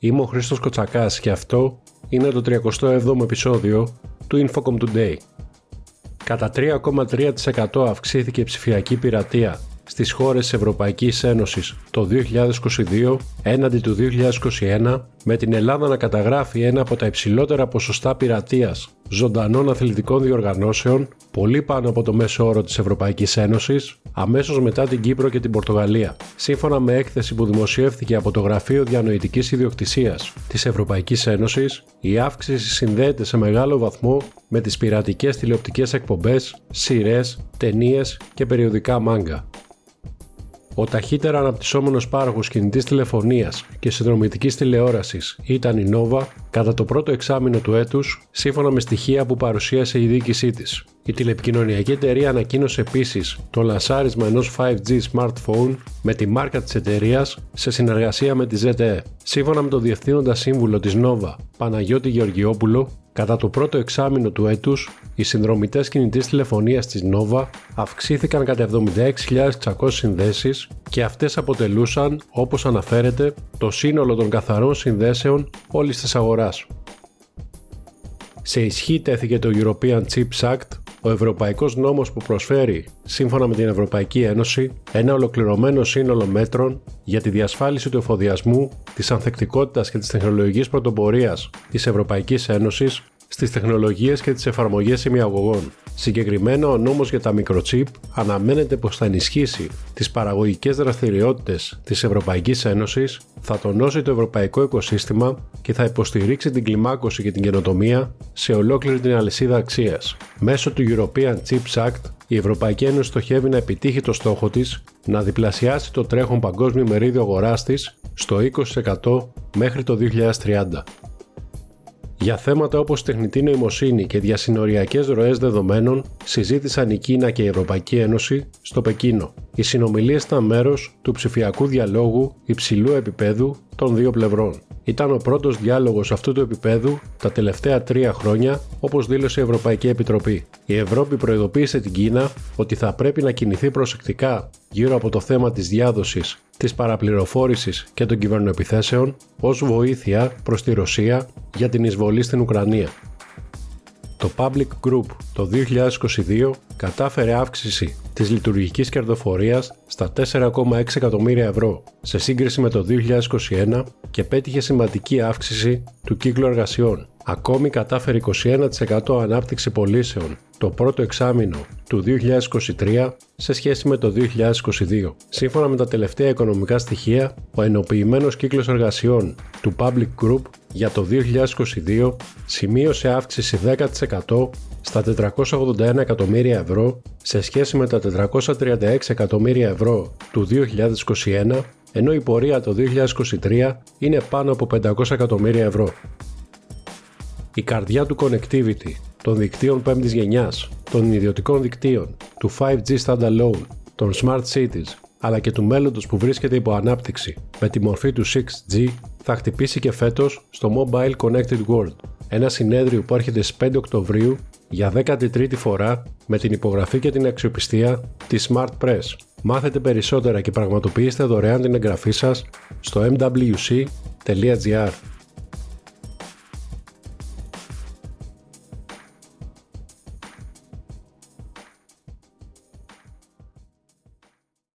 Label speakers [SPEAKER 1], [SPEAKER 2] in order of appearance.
[SPEAKER 1] Είμαι ο Χρήστος Κοτσακάς και αυτό είναι το 37ο επεισόδιο του Infocom Today. Κατά 3,3% αυξήθηκε η ψηφιακή πειρατεία στις χώρες της Ευρωπαϊκής Ένωσης το 2022 έναντι του 2021 με την Ελλάδα να καταγράφει ένα από τα υψηλότερα ποσοστά πειρατείας ζωντανών αθλητικών διοργανώσεων πολύ πάνω από το μέσο όρο της Ευρωπαϊκής Ένωσης αμέσως μετά την Κύπρο και την Πορτογαλία. Σύμφωνα με έκθεση που δημοσιεύθηκε από το Γραφείο Διανοητικής Ιδιοκτησίας της Ευρωπαϊκής Ένωσης, η αύξηση συνδέεται σε μεγάλο βαθμό με τις πειρατικές τηλεοπτικές εκπομπές, σειρές, ταινίες και περιοδικά μάγκα. Ο ταχύτερα αναπτυσσόμενος πάροχος κινητής τηλεφωνίας και συνδρομητικής τηλεόρασης ήταν η Nova κατά το πρώτο εξάμεινο του έτους, σύμφωνα με στοιχεία που παρουσίασε η διοίκησή της. Η τηλεπικοινωνιακή εταιρεία ανακοίνωσε επίσης το λανσάρισμα ενός 5G smartphone με τη μάρκα της εταιρείας σε συνεργασία με τη ZTE. Σύμφωνα με τον Διευθύνοντα Σύμβουλο της Nova, Παναγιώτη Γεωργιόπουλο, Κατά το πρώτο εξάμεινο του έτους, οι συνδρομητές κινητής τηλεφωνίας της Nova αυξήθηκαν κατά 76.600 συνδέσεις και αυτές αποτελούσαν, όπως αναφέρεται, το σύνολο των καθαρών συνδέσεων όλης της αγοράς. Σε ισχύ τέθηκε το European Chips Act, ο Ευρωπαϊκός Νόμος που προσφέρει, σύμφωνα με την Ευρωπαϊκή Ένωση, ένα ολοκληρωμένο σύνολο μέτρων για τη διασφάλιση του εφοδιασμού, της ανθεκτικότητας και της τεχνολογικής πρωτοπορίας της Ευρωπαϊκής Ένωσης στις τεχνολογίες και τις εφαρμογές ημιαγωγών. Συγκεκριμένα, ο νόμος για τα microchip αναμένεται πως θα ενισχύσει τις παραγωγικές δραστηριότητες της Ευρωπαϊκής Ένωσης, θα τονώσει το ευρωπαϊκό οικοσύστημα και θα υποστηρίξει την κλιμάκωση και την καινοτομία σε ολόκληρη την αλυσίδα αξίας. Μέσω του European Chips Act, η Ευρωπαϊκή Ένωση στοχεύει να επιτύχει το στόχο της να διπλασιάσει το τρέχον παγκόσμιο μερίδιο αγοράς της στο 20% μέχρι το 2030. Για θέματα όπως τεχνητή νοημοσύνη και διασυνοριακές ροές δεδομένων συζήτησαν η Κίνα και η Ευρωπαϊκή Ένωση στο Πεκίνο. Οι συνομιλίες ήταν μέρος του ψηφιακού διαλόγου υψηλού επίπεδου των δύο πλευρών. Ήταν ο πρώτος διάλογος αυτού του επίπεδου τα τελευταία τρία χρόνια, όπως δήλωσε η Ευρωπαϊκή Επιτροπή. Η Ευρώπη προειδοποίησε την Κίνα ότι θα πρέπει να κινηθεί προσεκτικά γύρω από το θέμα της διάδοσης, της παραπληροφόρησης και των κυβερνοεπιθέσεων ως βοήθεια προς τη Ρωσία για την εισβολή στην Ουκρανία. Το Public Group το 2022 κατάφερε αύξηση της λειτουργικής κερδοφορίας στα 4,6 εκατομμύρια ευρώ σε σύγκριση με το 2021 και πέτυχε σημαντική αύξηση του κύκλου εργασιών. Ακόμη κατάφερε 21% ανάπτυξη πωλήσεων το πρώτο εξάμεινο του 2023 σε σχέση με το 2022. Σύμφωνα με τα τελευταία οικονομικά στοιχεία, ο ενοποιημένος κύκλος εργασιών του Public Group για το 2022 σημείωσε αύξηση 10% στα 481 εκατομμύρια ευρώ σε σχέση με τα 436 εκατομμύρια ευρώ του 2021, ενώ η πορεία το 2023 είναι πάνω από 500 εκατομμύρια ευρώ. Η καρδιά του connectivity των δικτύων 5ης γενιάς, των ιδιωτικών δικτύων, του 5G standalone, των smart cities, αλλά και του μέλλοντος που βρίσκεται υπό ανάπτυξη με τη μορφή του 6G θα χτυπήσει και φέτος στο Mobile Connected World, ένα συνέδριο που έρχεται στις 5 Οκτωβρίου για 13η φορά με την υπογραφή και την αξιοπιστία της Smart Press. Μάθετε περισσότερα και πραγματοποιήστε δωρεάν την εγγραφή σας στο mwc.gr.